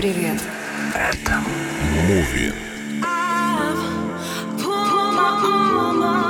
Привет. Это Муви. I've put my arm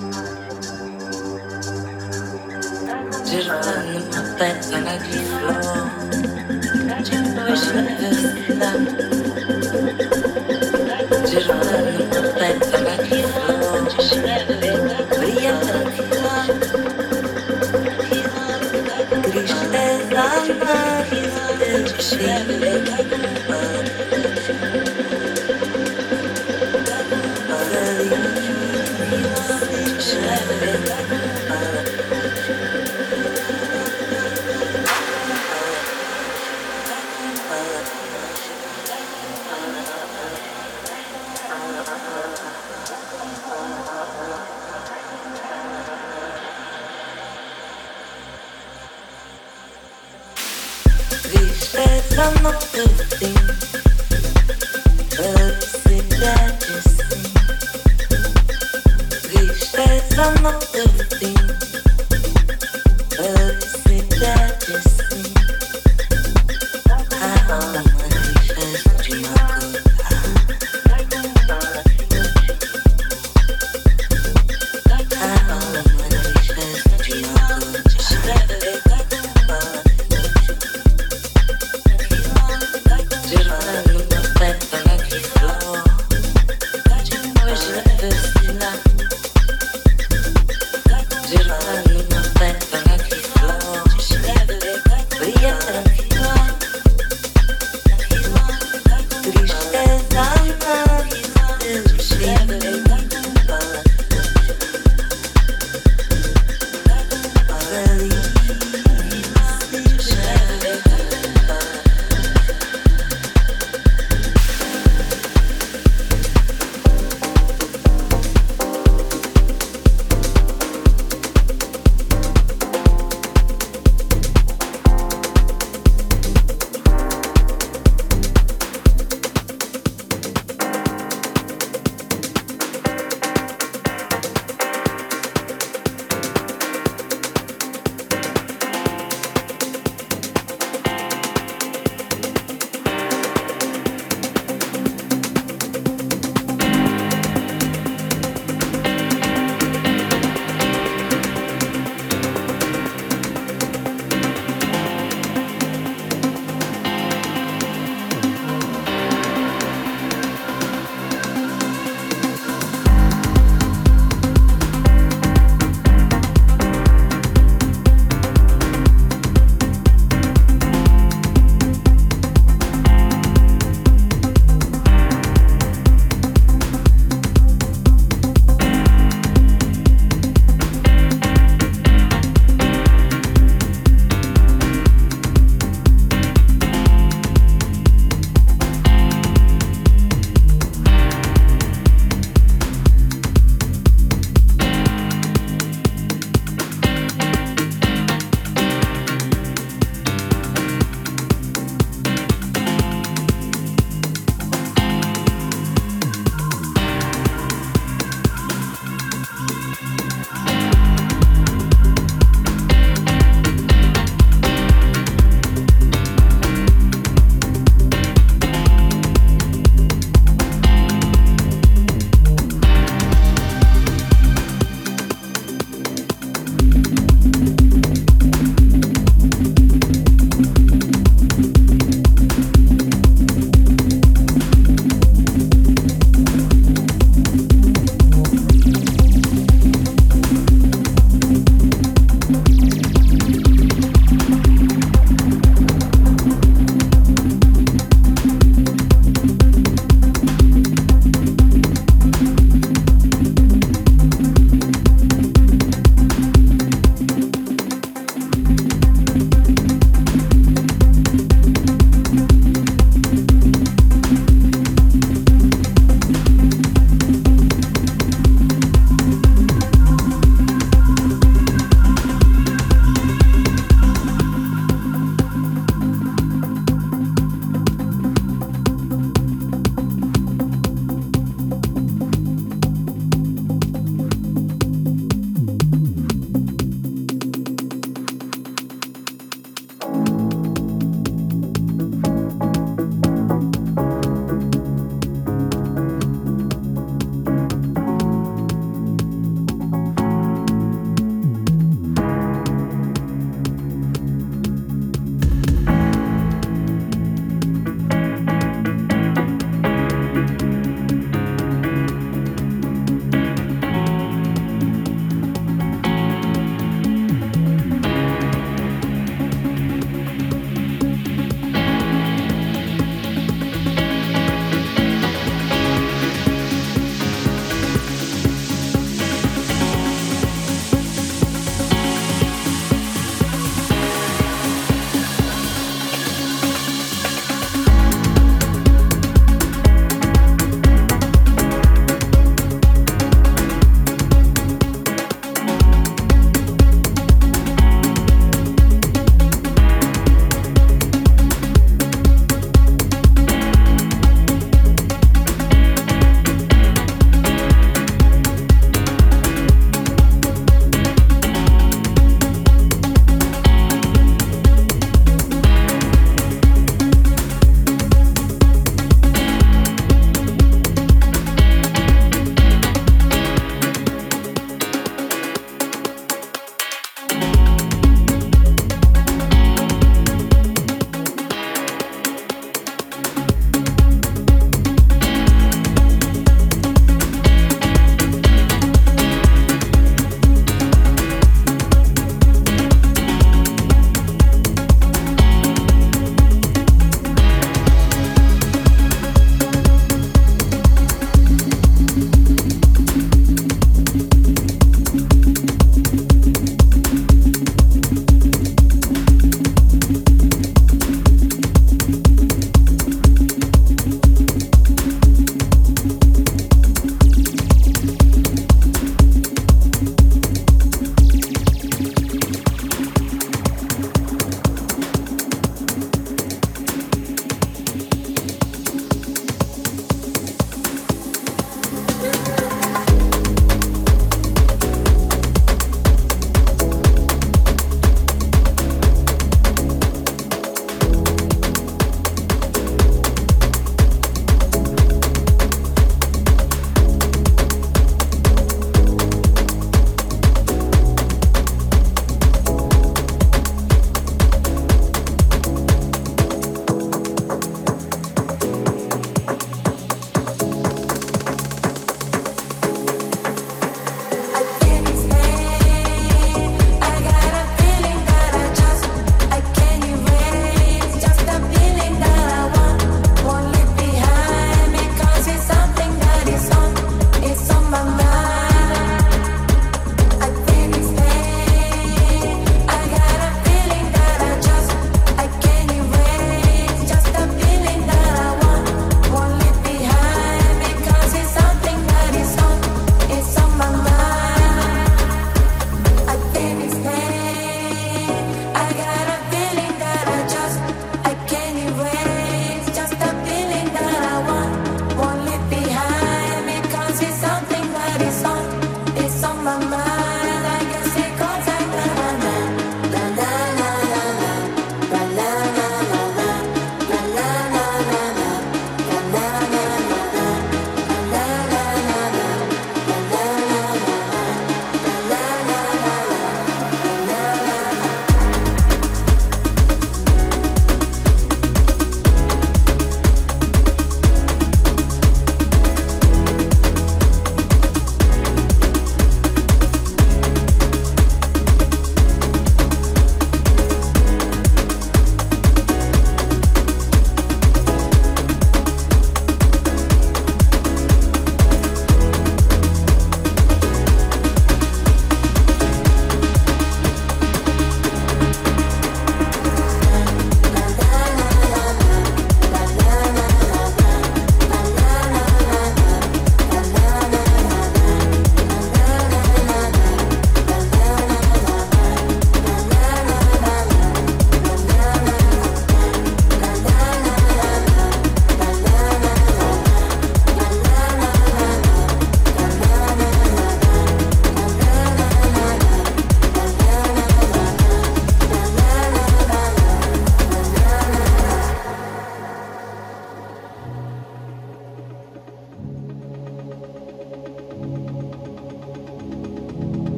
Tristeza, tristeza, tristeza.